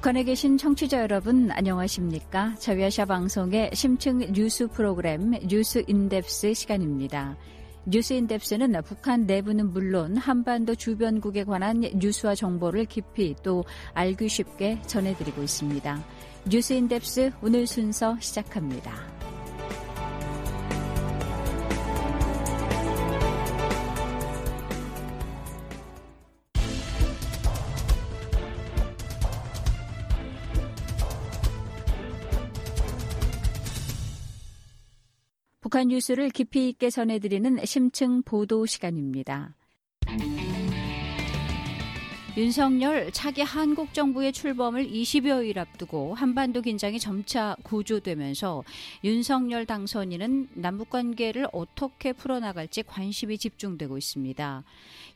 북한에 계신 청취자 여러분 안녕하십니까? 자유아시아 방송의 심층 뉴스 프로그램 뉴스 In-Depth 시간입니다. 뉴스 In-Depth는 북한 내부는 물론 한반도 주변국에 관한 뉴스와 정보를 깊이 또 알기 쉽게 전해드리고 있습니다. 뉴스 In-Depth 오늘 순서 시작합니다. 북한 뉴스를 깊이 있게 전해드리는 심층 보도 시간입니다. 윤석열 차기 한국 정부의 출범을 20여일 앞두고 한반도 긴장이 점차 고조되면서 윤석열 당선인은 남북 관계를 어떻게 풀어나갈지 관심이 집중되고 있습니다.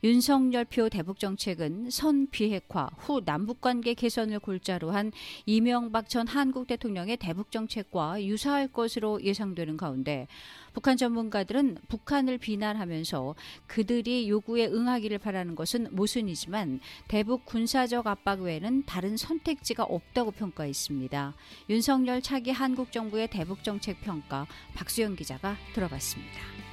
윤석열표 대북 정책은 선 비핵화 후 남북 관계 개선을 골자로 한 이명박 전 한국 대통령의 대북 정책과 유사할 것으로 예상되는 가운데 북한 전문가들은 북한을 비난하면서 그들이 요구에 응하기를 바라는 것은 모순이지만 대북 군사적 압박 외에는 다른 선택지가 없다고 평가했습니다. 윤석열 차기 한국 정부의 대북 정책 평가 박수영 기자가 들어봤습니다.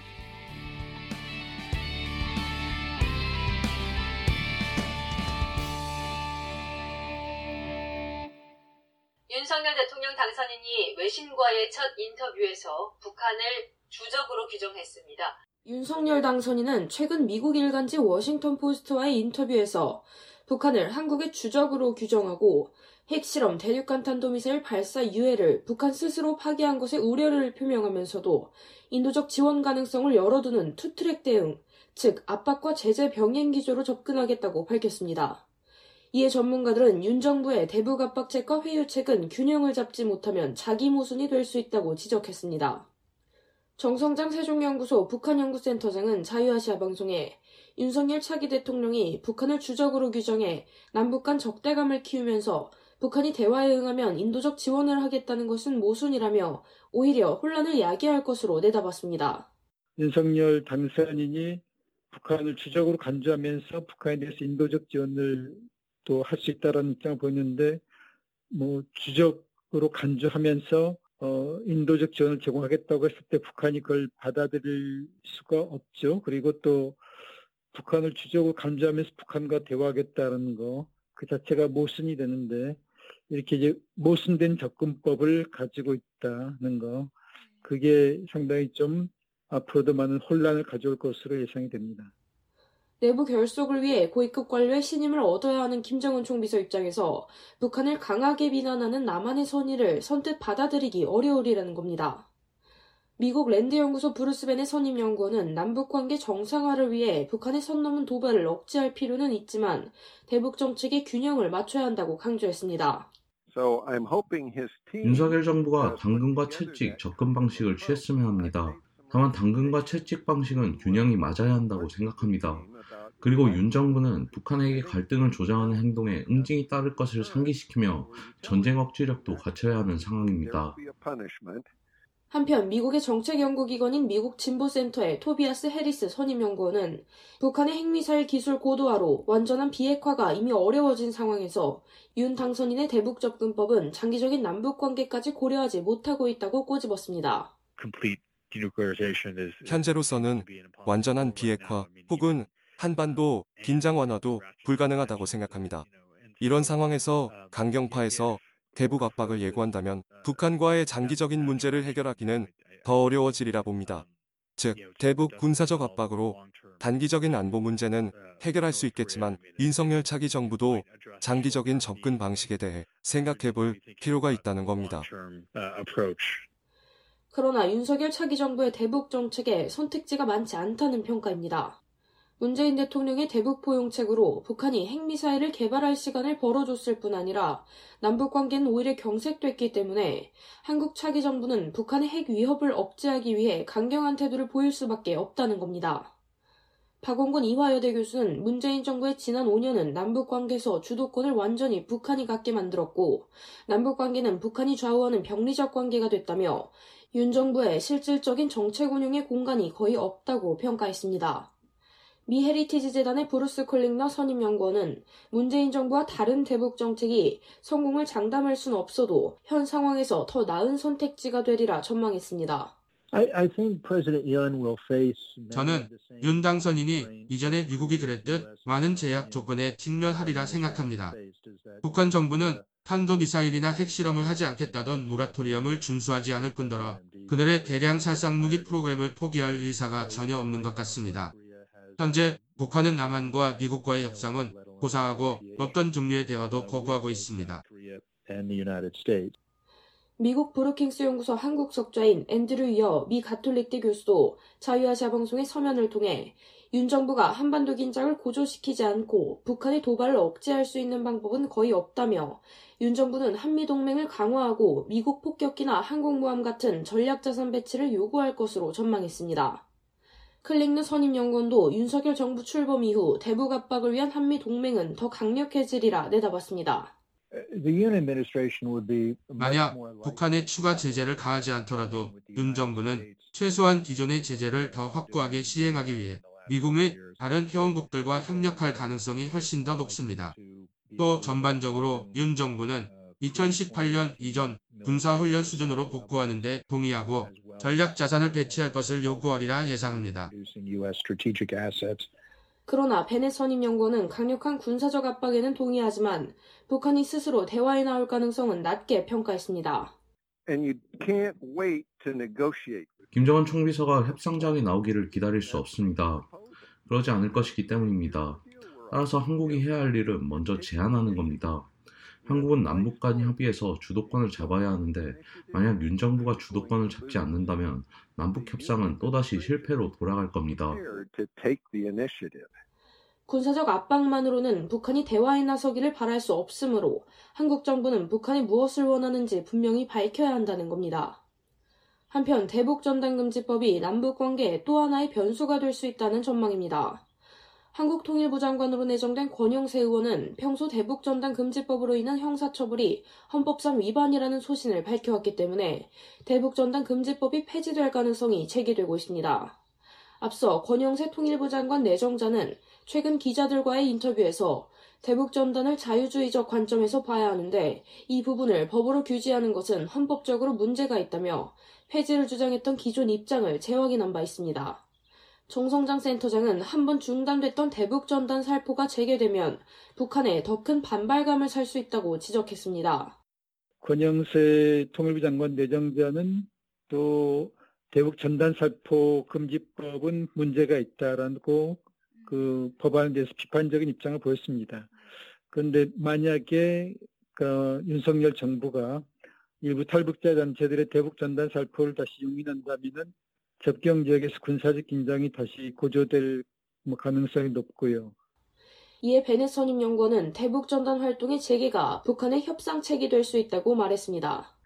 윤석열 대통령 당선인이 외신과의 첫 인터뷰에서 북한을 주적으로 규정했습니다. 윤석열 당선인은 최근 미국 일간지 워싱턴 포스트와의 인터뷰에서 북한을 한국의 주적으로 규정하고 핵실험 대륙간 탄도미사일 발사 유해를 북한 스스로 파기한 것에 우려를 표명하면서도 인도적 지원 가능성을 열어두는 투트랙 대응, 즉 압박과 제재 병행 기조로 접근하겠다고 밝혔습니다. 이에 전문가들은 윤 정부의 대북 압박책과 회유책은 균형을 잡지 못하면 자기 모순이 될 수 있다고 지적했습니다. 정성장 세종연구소 북한연구센터장은 자유아시아 방송에 윤석열 차기 대통령이 북한을 주적으로 규정해 남북 간 적대감을 키우면서 북한이 대화에 응하면 인도적 지원을 하겠다는 것은 모순이라며 오히려 혼란을 야기할 것으로 내다봤습니다. 윤석열 당선인이 북한을 주적으로 간주하면서 북한에 대해서 인도적 지원을 또 할 수 있다는 입장을 보였는데 뭐 주적으로 간주하면서 어, 인도적 지원을 제공하겠다고 했을 때 북한이 그걸 받아들일 수가 없죠. 그리고 또 북한을 주적으로 감지하면서 북한과 대화하겠다는 거, 그 자체가 모순이 되는데, 이렇게 이제 모순된 접근법을 가지고 있다는 거, 그게 상당히 좀 앞으로도 많은 혼란을 가져올 것으로 예상이 됩니다. 내부 결속을 위해 고위급 관료의 신임을 얻어야 하는 김정은 총비서 입장에서 북한을 강하게 비난하는 남한의 선의를 선뜻 받아들이기 어려우리라는 겁니다. 미국 랜드연구소 브루스벤의 선임연구원은 남북관계 정상화를 위해 북한의 선 넘은 도발을 억제할 필요는 있지만 대북 정책의 균형을 맞춰야 한다고 강조했습니다. 윤석열 정부가 당근과 채찍 접근 방식을 취했으면 합니다. 다만 당근과 채찍 방식은 균형이 맞아야 한다고 생각합니다. 그리고 윤 정부는 북한에게 갈등을 조장하는 행동에 응징이 따를 것을 상기시키며 전쟁 억지력도 갖춰야 하는 상황입니다. 한편 미국의 정책연구기관인 미국 진보센터의 토비아스 해리스 선임연구원은 북한의 핵미사일 기술 고도화로 완전한 비핵화가 이미 어려워진 상황에서 윤 당선인의 대북 접근법은 장기적인 남북 관계까지 고려하지 못하고 있다고 꼬집었습니다. 현재로서는 완전한 비핵화 혹은 한반도 긴장 완화도 불가능하다고 생각합니다. 이런 상황에서 강경파에서 대북 압박을 예고한다면 북한과의 장기적인 문제를 해결하기는 더 어려워지리라 봅니다. 즉, 대북 군사적 압박으로 단기적인 안보 문제는 해결할 수 있겠지만 윤석열 차기 정부도 장기적인 접근 방식에 대해 생각해 볼 필요가 있다는 겁니다. 그러나 윤석열 차기 정부의 대북 정책에 선택지가 많지 않다는 평가입니다. 문재인 대통령의 대북 포용책으로 북한이 핵미사일을 개발할 시간을 벌어줬을 뿐 아니라 남북 관계는 오히려 경색됐기 때문에 한국 차기 정부는 북한의 핵 위협을 억제하기 위해 강경한 태도를 보일 수밖에 없다는 겁니다. 박원곤 이화여대 교수는 문재인 정부의 지난 5년은 남북 관계에서 주도권을 완전히 북한이 갖게 만들었고 남북 관계는 북한이 좌우하는 병리적 관계가 됐다며 윤 정부의 실질적인 정책 운영의 공간이 거의 없다고 평가했습니다. 미 헤리티지 재단의 브루스 클링너 선임 연구원은 문재인 정부와 다른 대북 정책이 성공을 장담할 수는 없어도 현 상황에서 더 나은 선택지가 되리라 전망했습니다. 저는 윤 당선인이 이전에 미국이 그랬듯 많은 제약 조건에 직면하리라 생각합니다. 북한 정부는 탄도미사일이나 핵실험을 하지 않겠다던 모라토리엄을 준수하지 않을 뿐더러 그들의 대량 살상 무기 프로그램을 포기할 의사가 전혀 없는 것 같습니다. 현재 북한은 남한과 미국과의 협상은 고사하고 어떤 종류의 대화도 거부하고 있습니다. 미국 브루킹스 연구소 한국 석좌인 앤드류 이어 미 가톨릭대 교수도 자유아시아 방송의 서면을 통해 윤 정부가 한반도 긴장을 고조시키지 않고 북한의 도발을 억제할 수 있는 방법은 거의 없다며 윤 정부는 한미 동맹을 강화하고 미국 폭격기나 항공모함 같은 전략 자산 배치를 요구할 것으로 전망했습니다. 클링느 선임연구원도 윤석열 정부 출범 이후 대북 압박을 위한 한미 동맹은 더 강력해지리라 내다봤습니다. 만약 북한에 추가 제재를 가하지 않더라도 윤 정부는 최소한 기존의 제재를 더 확고하게 시행하기 위해 미국 및 다른 회원국들과 협력할 가능성이 훨씬 더 높습니다. 또 전반적으로 윤 정부는 2018년 이전 군사훈련 수준으로 복구하는 데 동의하고 전략 자산을 배치할 것을 요구하리라 예상합니다. 그러나 베넷 선임 연구원은 강력한 군사적 압박에는 동의하지만 북한이 스스로 대화에 나올 가능성은 낮게 평가했습니다. 김정은 총비서가 협상장에 나오기를 기다릴 수 없습니다. 그러지 않을 것이기 때문입니다. 따라서 한국이 해야 할 일은 먼저 제안하는 겁니다. 한국은 남북 간 협의에서 주도권을 잡아야 하는데 만약 윤 정부가 주도권을 잡지 않는다면 남북 협상은 또다시 실패로 돌아갈 겁니다. 군사적 압박만으로는 북한이 대화에 나서기를 바랄 수 없으므로 한국 정부는 북한이 무엇을 원하는지 분명히 밝혀야 한다는 겁니다. 한편 대북 전단금지법이 남북 관계에 또 하나의 변수가 될 수 있다는 전망입니다. 한국통일부 장관으로 내정된 권영세 의원은 평소 대북전단 금지법으로 인한 형사처벌이 헌법상 위반이라는 소신을 밝혀왔기 때문에 대북전단 금지법이 폐지될 가능성이 제기되고 있습니다. 앞서 권영세 통일부 장관 내정자는 최근 기자들과의 인터뷰에서 대북전단을 자유주의적 관점에서 봐야 하는데 이 부분을 법으로 규제하는 것은 헌법적으로 문제가 있다며 폐지를 주장했던 기존 입장을 재확인한 바 있습니다. 정성장 센터장은 한 번 중단됐던 대북 전단 살포가 재개되면 북한에 더 큰 반발감을 살 수 있다고 지적했습니다. 권영세 통일부 장관 내정자는 또 대북 전단 살포 금지법은 문제가 있다라고 그 법안에 대해서 비판적인 입장을 보였습니다. 그런데 만약에 그 윤석열 정부가 일부 탈북자 단체들의 대북 전단 살포를 다시 용인한다면은 접경 지역에서 군사적 긴장이 다시 고조될 뭐 가능성이 높고요. 이에 베넷 선임 연구원은 대북 전단 활동의 재개가 북한의 협상책이 될 수 있다고 말했습니다.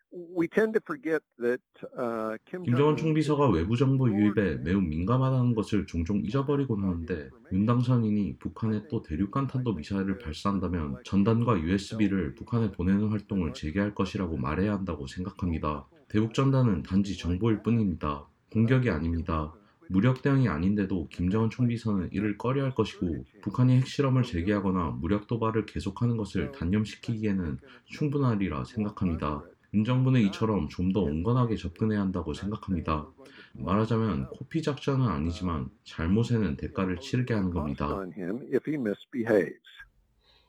김정은 총비서가 외부 정보 유입에 매우 민감하다는 것을 종종 잊어버리곤 하는데 윤 당선인이 북한에 또 대륙간 탄도 미사일을 발사한다면 전단과 USB를 북한에 보내는 활동을 재개할 것이라고 말해야 한다고 생각합니다. 대북 전단은 단지 정보일 뿐입니다. 공격이 아닙니다. 무력 대응이 아닌데도 김정은 총비서는 이를 꺼려할 것이고 북한이 핵실험을 재개하거나 무력 도발을 계속하는 것을 단념시키기에는 충분하리라 생각합니다. 윤 정부는 이처럼 좀 더 온건하게 접근해야 한다고 생각합니다. 말하자면 코피 작전은 아니지만 잘못에는 대가를 치르게 하는 겁니다.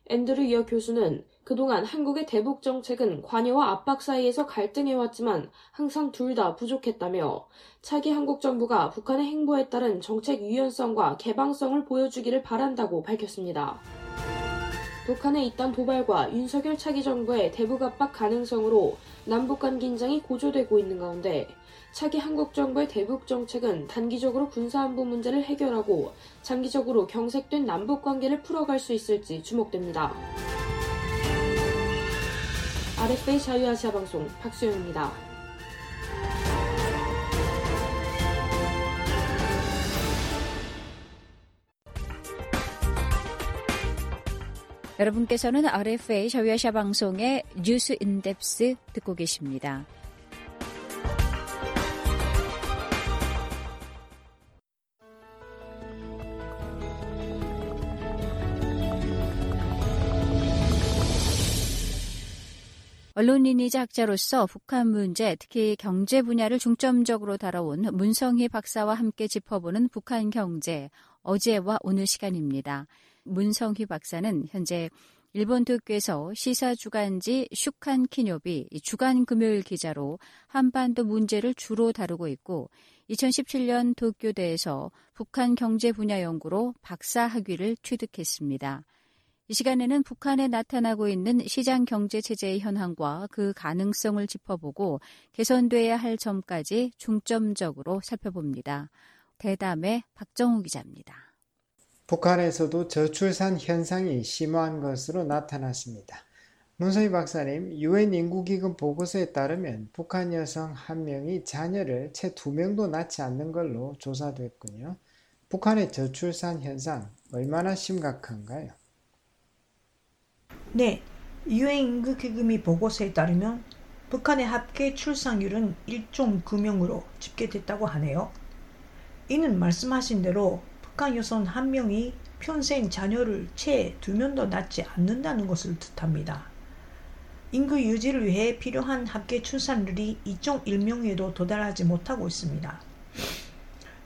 앤드류 이어 교수는 그동안 한국의 대북 정책은 관여와 압박 사이에서 갈등해왔지만 항상 둘 다 부족했다며 차기 한국 정부가 북한의 행보에 따른 정책 유연성과 개방성을 보여주기를 바란다고 밝혔습니다. 북한의 이딴 도발과 윤석열 차기 정부의 대북 압박 가능성으로 남북 간 긴장이 고조되고 있는 가운데 차기 한국 정부의 대북 정책은 단기적으로 군사 안보 문제를 해결하고 장기적으로 경색된 남북 관계를 풀어갈 수 있을지 주목됩니다. RFA 자유아시아 방송 박수영입니다. 여러분께서는 RFA 자유아시아 방송의 뉴스 인덱스 듣고 계십니다. 언론인이자 학자로서 북한 문제, 특히 경제 분야를 중점적으로 다뤄온 문성희 박사와 함께 짚어보는 북한 경제, 어제와 오늘 시간입니다. 문성희 박사는 현재 일본 도쿄에서 시사 주간지 슈칸 키뇨비 주간 금요일 기자로 한반도 문제를 주로 다루고 있고 2017년 도쿄대에서 북한 경제 분야 연구로 박사 학위를 취득했습니다. 이 시간에는 북한에 나타나고 있는 시장 경제 체제의 현황과 그 가능성을 짚어보고 개선돼야 할 점까지 중점적으로 살펴봅니다. 대담의 박정우 기자입니다. 북한에서도 저출산 현상이 심화한 것으로 나타났습니다. 문서희 박사님, 유엔 인구기금 보고서에 따르면 북한 여성 한 명이 자녀를 채 두 명도 낳지 않는 걸로 조사됐군요. 북한의 저출산 현상 얼마나 심각한가요? 네, 유엔 인구기금이 보고서에 따르면 북한의 합계 출산율은 1.9명으로 집계됐다고 하네요. 이는 말씀하신 대로 북한 여성 한 명이 평생 자녀를 채 두 명도 낳지 않는다는 것을 뜻합니다. 인구 유지를 위해 필요한 합계 출산율이 2.1명에도 도달하지 못하고 있습니다.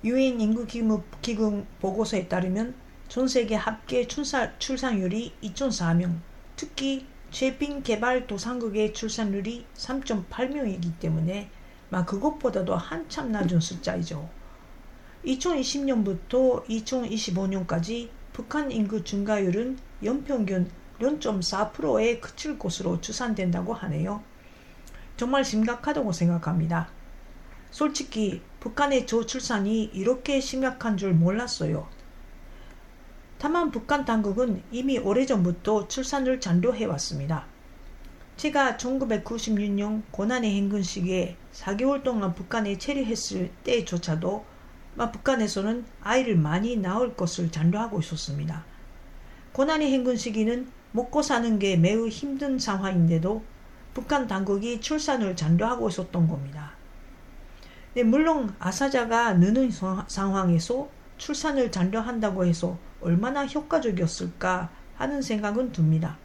유엔 인구기금 보고서에 따르면 전 세계 합계 출산, 출산율이 2.4명, 특히 최빈 개발 도상국의 출산율이 3.8명이기 때문에 막 그것보다도 한참 낮은 숫자이죠. 2020년부터 2025년까지 북한 인구 증가율은 연평균 0.4%에 그칠 것으로 추산된다고 하네요. 정말 심각하다고 생각합니다. 솔직히 북한의 저출산이 이렇게 심각한 줄 몰랐어요. 다만 북한 당국은 이미 오래전부터 출산을 잔도해 왔습니다. 제가 1996년 고난의 행군 시기에 4개월 동안 북한에 체류했을 때조차도 북한에서는 아이를 많이 낳을 것을 잔도하고 있었습니다. 고난의 행군 시기는 먹고 사는 게 매우 힘든 상황인데도 북한 당국이 출산을 잔도하고 있었던 겁니다. 네, 물론 아사자가 느는 상황에서 출산을 잔도한다고 해서 얼마나 효과적이었을까 하는 생각은 듭니다.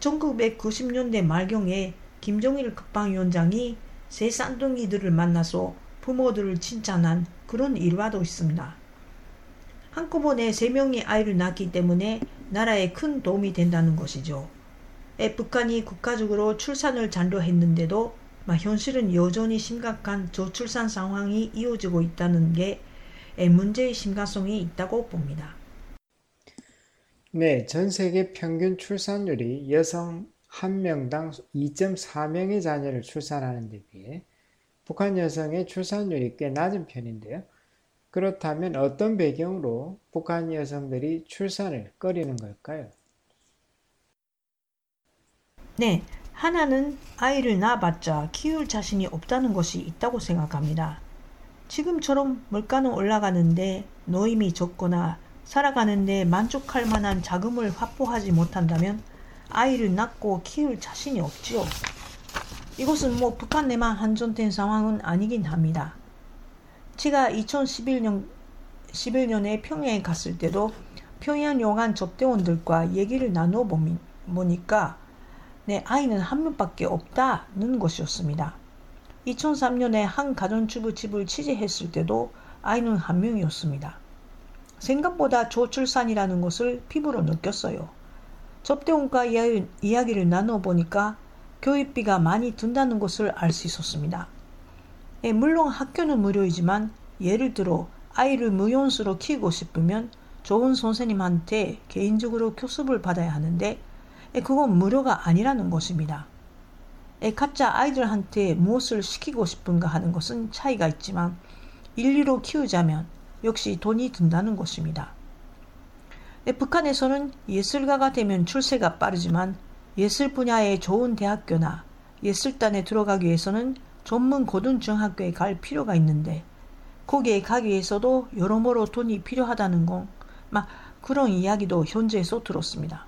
1990년대 말경에 김정일 국방위원장이 새 쌍둥이들을 만나서 부모들을 칭찬한 그런 일화도 있습니다. 한꺼번에 세 명의 아이를 낳기 때문에 나라에 큰 도움이 된다는 것이죠. 북한이 국가적으로 출산을 잔도했는데도 현실은 여전히 심각한 저출산 상황이 이어지고 있다는 게 문제의 심각성이 있다고 봅니다. 네, 전 세계 평균 출산율이 여성 1명당 2.4명의 자녀를 출산하는 데 비해 북한 여성의 출산율이 꽤 낮은 편인데요. 그렇다면 어떤 배경으로 북한 여성들이 출산을 꺼리는 걸까요? 네, 하나는 아이를 낳아봤자 키울 자신이 없다는 것이 있다고 생각합니다. 지금처럼 물가는 올라가는데 노임이 적거나 살아가는데 만족할 만한 자금을 확보하지 못한다면 아이를 낳고 키울 자신이 없지요. 이것은 뭐 북한 내만 한정된 상황은 아니긴 합니다. 제가 2011년 11년에 평양에 갔을 때도 평양 용한 접대원들과 얘기를 나누어 보니까 내 아이는 한 명밖에 없다는 것이었습니다. 2003년에 한 가정주부 집을 취재했을 때도 아이는 한 명이었습니다. 생각보다 저출산이라는 것을 피부로 느꼈어요. 접대원과 이야기를 나누어 보니까 교육비가 많이 든다는 것을 알 수 있었습니다. 예, 물론 학교는 무료이지만 예를 들어 아이를 무연수로 키우고 싶으면 좋은 선생님한테 개인적으로 교습을 받아야 하는데 예, 그건 무료가 아니라는 것입니다. 예, 각자 아이들한테 무엇을 시키고 싶은가 하는 것은 차이가 있지만 인류로 키우자면 역시 돈이 든다는 것입니다. 북한에서는 예술가가 되면 출세가 빠르지만 예술 분야의 좋은 대학교나 예술단에 들어가기 위해서는 전문 고등중 학교에 갈 필요가 있는데 거기에 가기 위해서도 여러모로 돈이 필요하다는 건 막 그런 이야기도 현재에서 들었습니다.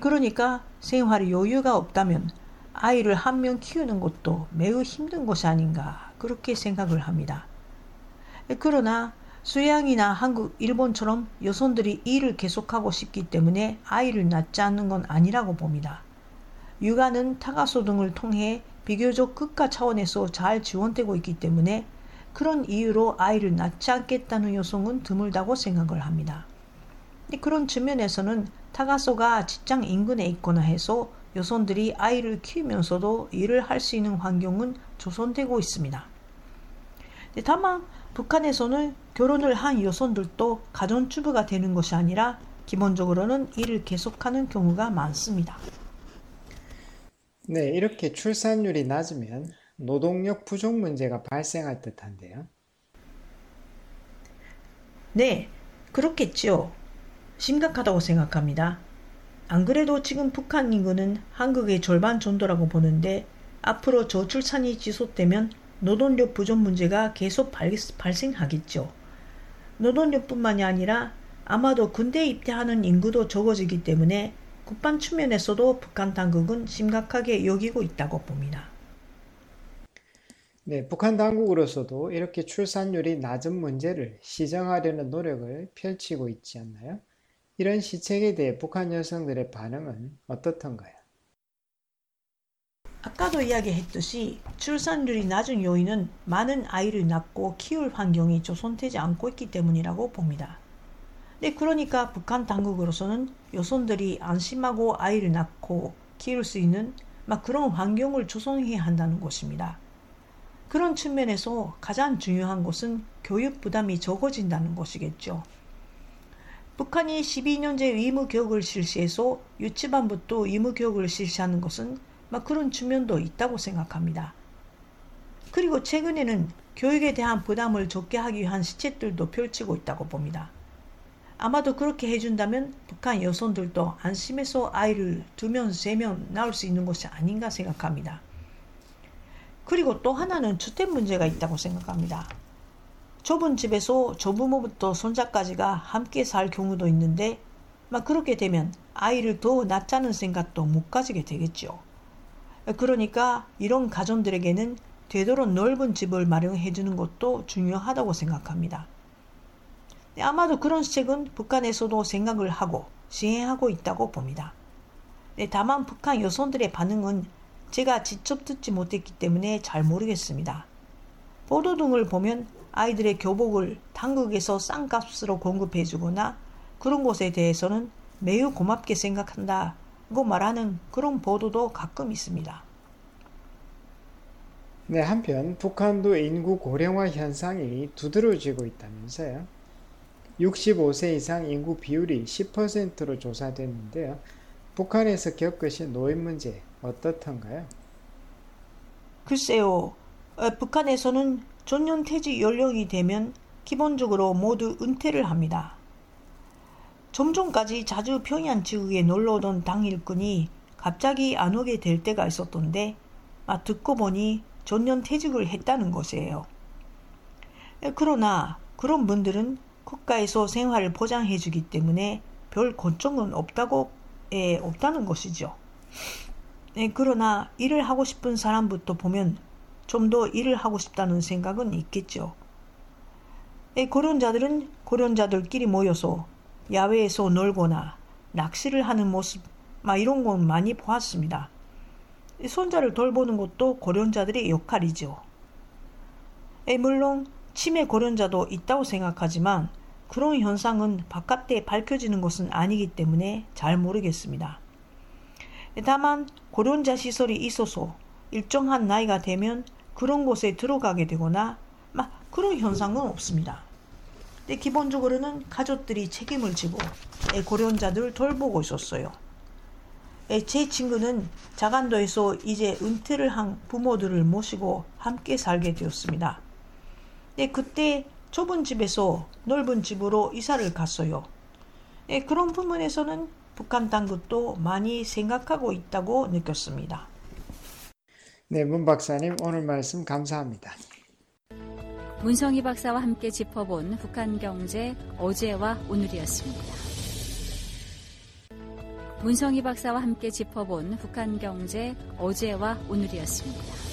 그러니까 생활에 여유가 없다면 아이를 한 명 키우는 것도 매우 힘든 것이 아닌가 그렇게 생각을 합니다. 그러나 수양이나 한국, 일본처럼 여성들이 일을 계속하고 싶기 때문에 아이를 낳지 않는 건 아니라고 봅니다. 육아는 타가소 등을 통해 비교적 국가 차원에서 잘 지원되고 있기 때문에 그런 이유로 아이를 낳지 않겠다는 여성은 드물다고 생각을 합니다. 그런 측면에서는 타가소가 직장 인근에 있거나 해서 여성들이 아이를 키우면서도 일을 할 수 있는 환경은 조성되고 있습니다. 다만 북한에서는 결혼을 한 여성들도 가정주부가 되는 것이 아니라 기본적으로는 일을 계속하는 경우가 많습니다. 네, 이렇게 출산율이 낮으면 노동력 부족 문제가 발생할 듯한데요. 네, 그렇겠죠. 심각하다고 생각합니다. 안 그래도 지금 북한 인구는 한국의 절반 정도라고 보는데 앞으로 저출산이 지속되면 노동력 부족 문제가 계속 발, 발생하겠죠. 노동력뿐만이 아니라 아마도 군대에 입대하는 인구도 적어지기 때문에 국방 측면에서도 북한 당국은 심각하게 여기고 있다고 봅니다. 네, 북한 당국으로서도 이렇게 출산율이 낮은 문제를 시정하려는 노력을 펼치고 있지 않나요? 이런 시책에 대해 북한 여성들의 반응은 어떻던가요? 아까도 이야기했듯이 출산율이 낮은 요인은 많은 아이를 낳고 키울 환경이 조성되지 않고 있기 때문이라고 봅니다. 네, 그러니까 북한 당국으로서는 여성들이 안심하고 아이를 낳고 키울 수 있는 막 그런 환경을 조성해야 한다는 것입니다. 그런 측면에서 가장 중요한 것은 교육 부담이 적어진다는 것이겠죠. 북한이 12년제 의무 교육을 실시해서 유치반부터 의무 교육을 실시하는 것은 막 그런 측면도 있다고 생각합니다. 그리고 최근에는 교육에 대한 부담을 적게 하기 위한 시책들도 펼치고 있다고 봅니다. 아마도 그렇게 해준다면 북한 여성들도 안심해서 아이를 두 명, 세 명 낳을 수 있는 것이 아닌가 생각합니다. 그리고 또 하나는 주택 문제가 있다고 생각합니다. 좁은 집에서 조부모부터 손자까지가 함께 살 경우도 있는데 막 그렇게 되면 아이를 더 낳자는 생각도 못 가지게 되겠죠. 그러니까 이런 가정들에게는 되도록 넓은 집을 마련해 주는 것도 중요하다고 생각합니다. 아마도 그런 시책은 북한에서도 생각을 하고 시행하고 있다고 봅니다. 다만 북한 여성들의 반응은 제가 직접 듣지 못했기 때문에 잘 모르겠습니다. 보도 등을 보면 아이들의 교복을 당국에서 싼 값으로 공급해 주거나 그런 것에 대해서는 매우 고맙게 생각한다 고 말하는 그런 보도도 가끔 있습니다. 네, 한편 북한도 인구 고령화 현상이 두드러지고 있다면서요. 65세 이상 인구 비율이 10%로 조사됐는데요. 북한에서 겪으신 노인 문제 어떻던가요? 글쎄요. 어, 북한에서는 전년퇴직 연령이 되면 기본적으로 모두 은퇴를 합니다. 좀 전까지 자주 평양 지구에 놀러 오던 당일꾼이 갑자기 안 오게 될 때가 있었던데 아, 듣고 보니 전년 퇴직을 했다는 것이에요. 그러나 그런 분들은 국가에서 생활을 보장해 주기 때문에 별 걱정은 없다고 에, 없다는 것이죠. 에, 그러나 일을 하고 싶은 사람부터 보면 좀 더 일을 하고 싶다는 생각은 있겠죠. 고령자들은 고령자들끼리 모여서 야외에서 놀거나 낚시를 하는 모습, 막 이런 건 많이 보았습니다. 손자를 돌보는 것도 고령자들의 역할이죠. 물론 치매 고령자도 있다고 생각하지만 그런 현상은 바깥에 밝혀지는 것은 아니기 때문에 잘 모르겠습니다. 다만 고령자 시설이 있어서 일정한 나이가 되면 그런 곳에 들어가게 되거나 막 그런 현상은 없습니다. 근데 기본적으로는 가족들이 책임을 지고 고령자들을 돌보고 있었어요. 제 친구는 자간도에서 이제 은퇴를 한 부모들을 모시고 함께 살게 되었습니다. 그때 좁은 집에서 넓은 집으로 이사를 갔어요. 그런 부분에서는 북한 당국도 많이 생각하고 있다고 느꼈습니다. 네, 문 박사님 오늘 말씀 감사합니다. 문성희 박사와 함께 짚어본 북한 경제 어제와 오늘이었습니다. 문성희 박사와 함께 짚어본 북한 경제 어제와 오늘이었습니다.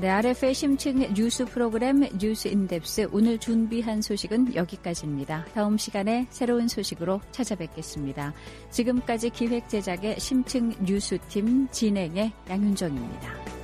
네, RF의 심층 뉴스 프로그램 뉴스 인덱스 오늘 준비한 소식은 여기까지입니다. 다음 시간에 새로운 소식으로 찾아뵙겠습니다. 지금까지 기획 제작의 심층 뉴스팀 진행의 양윤정입니다.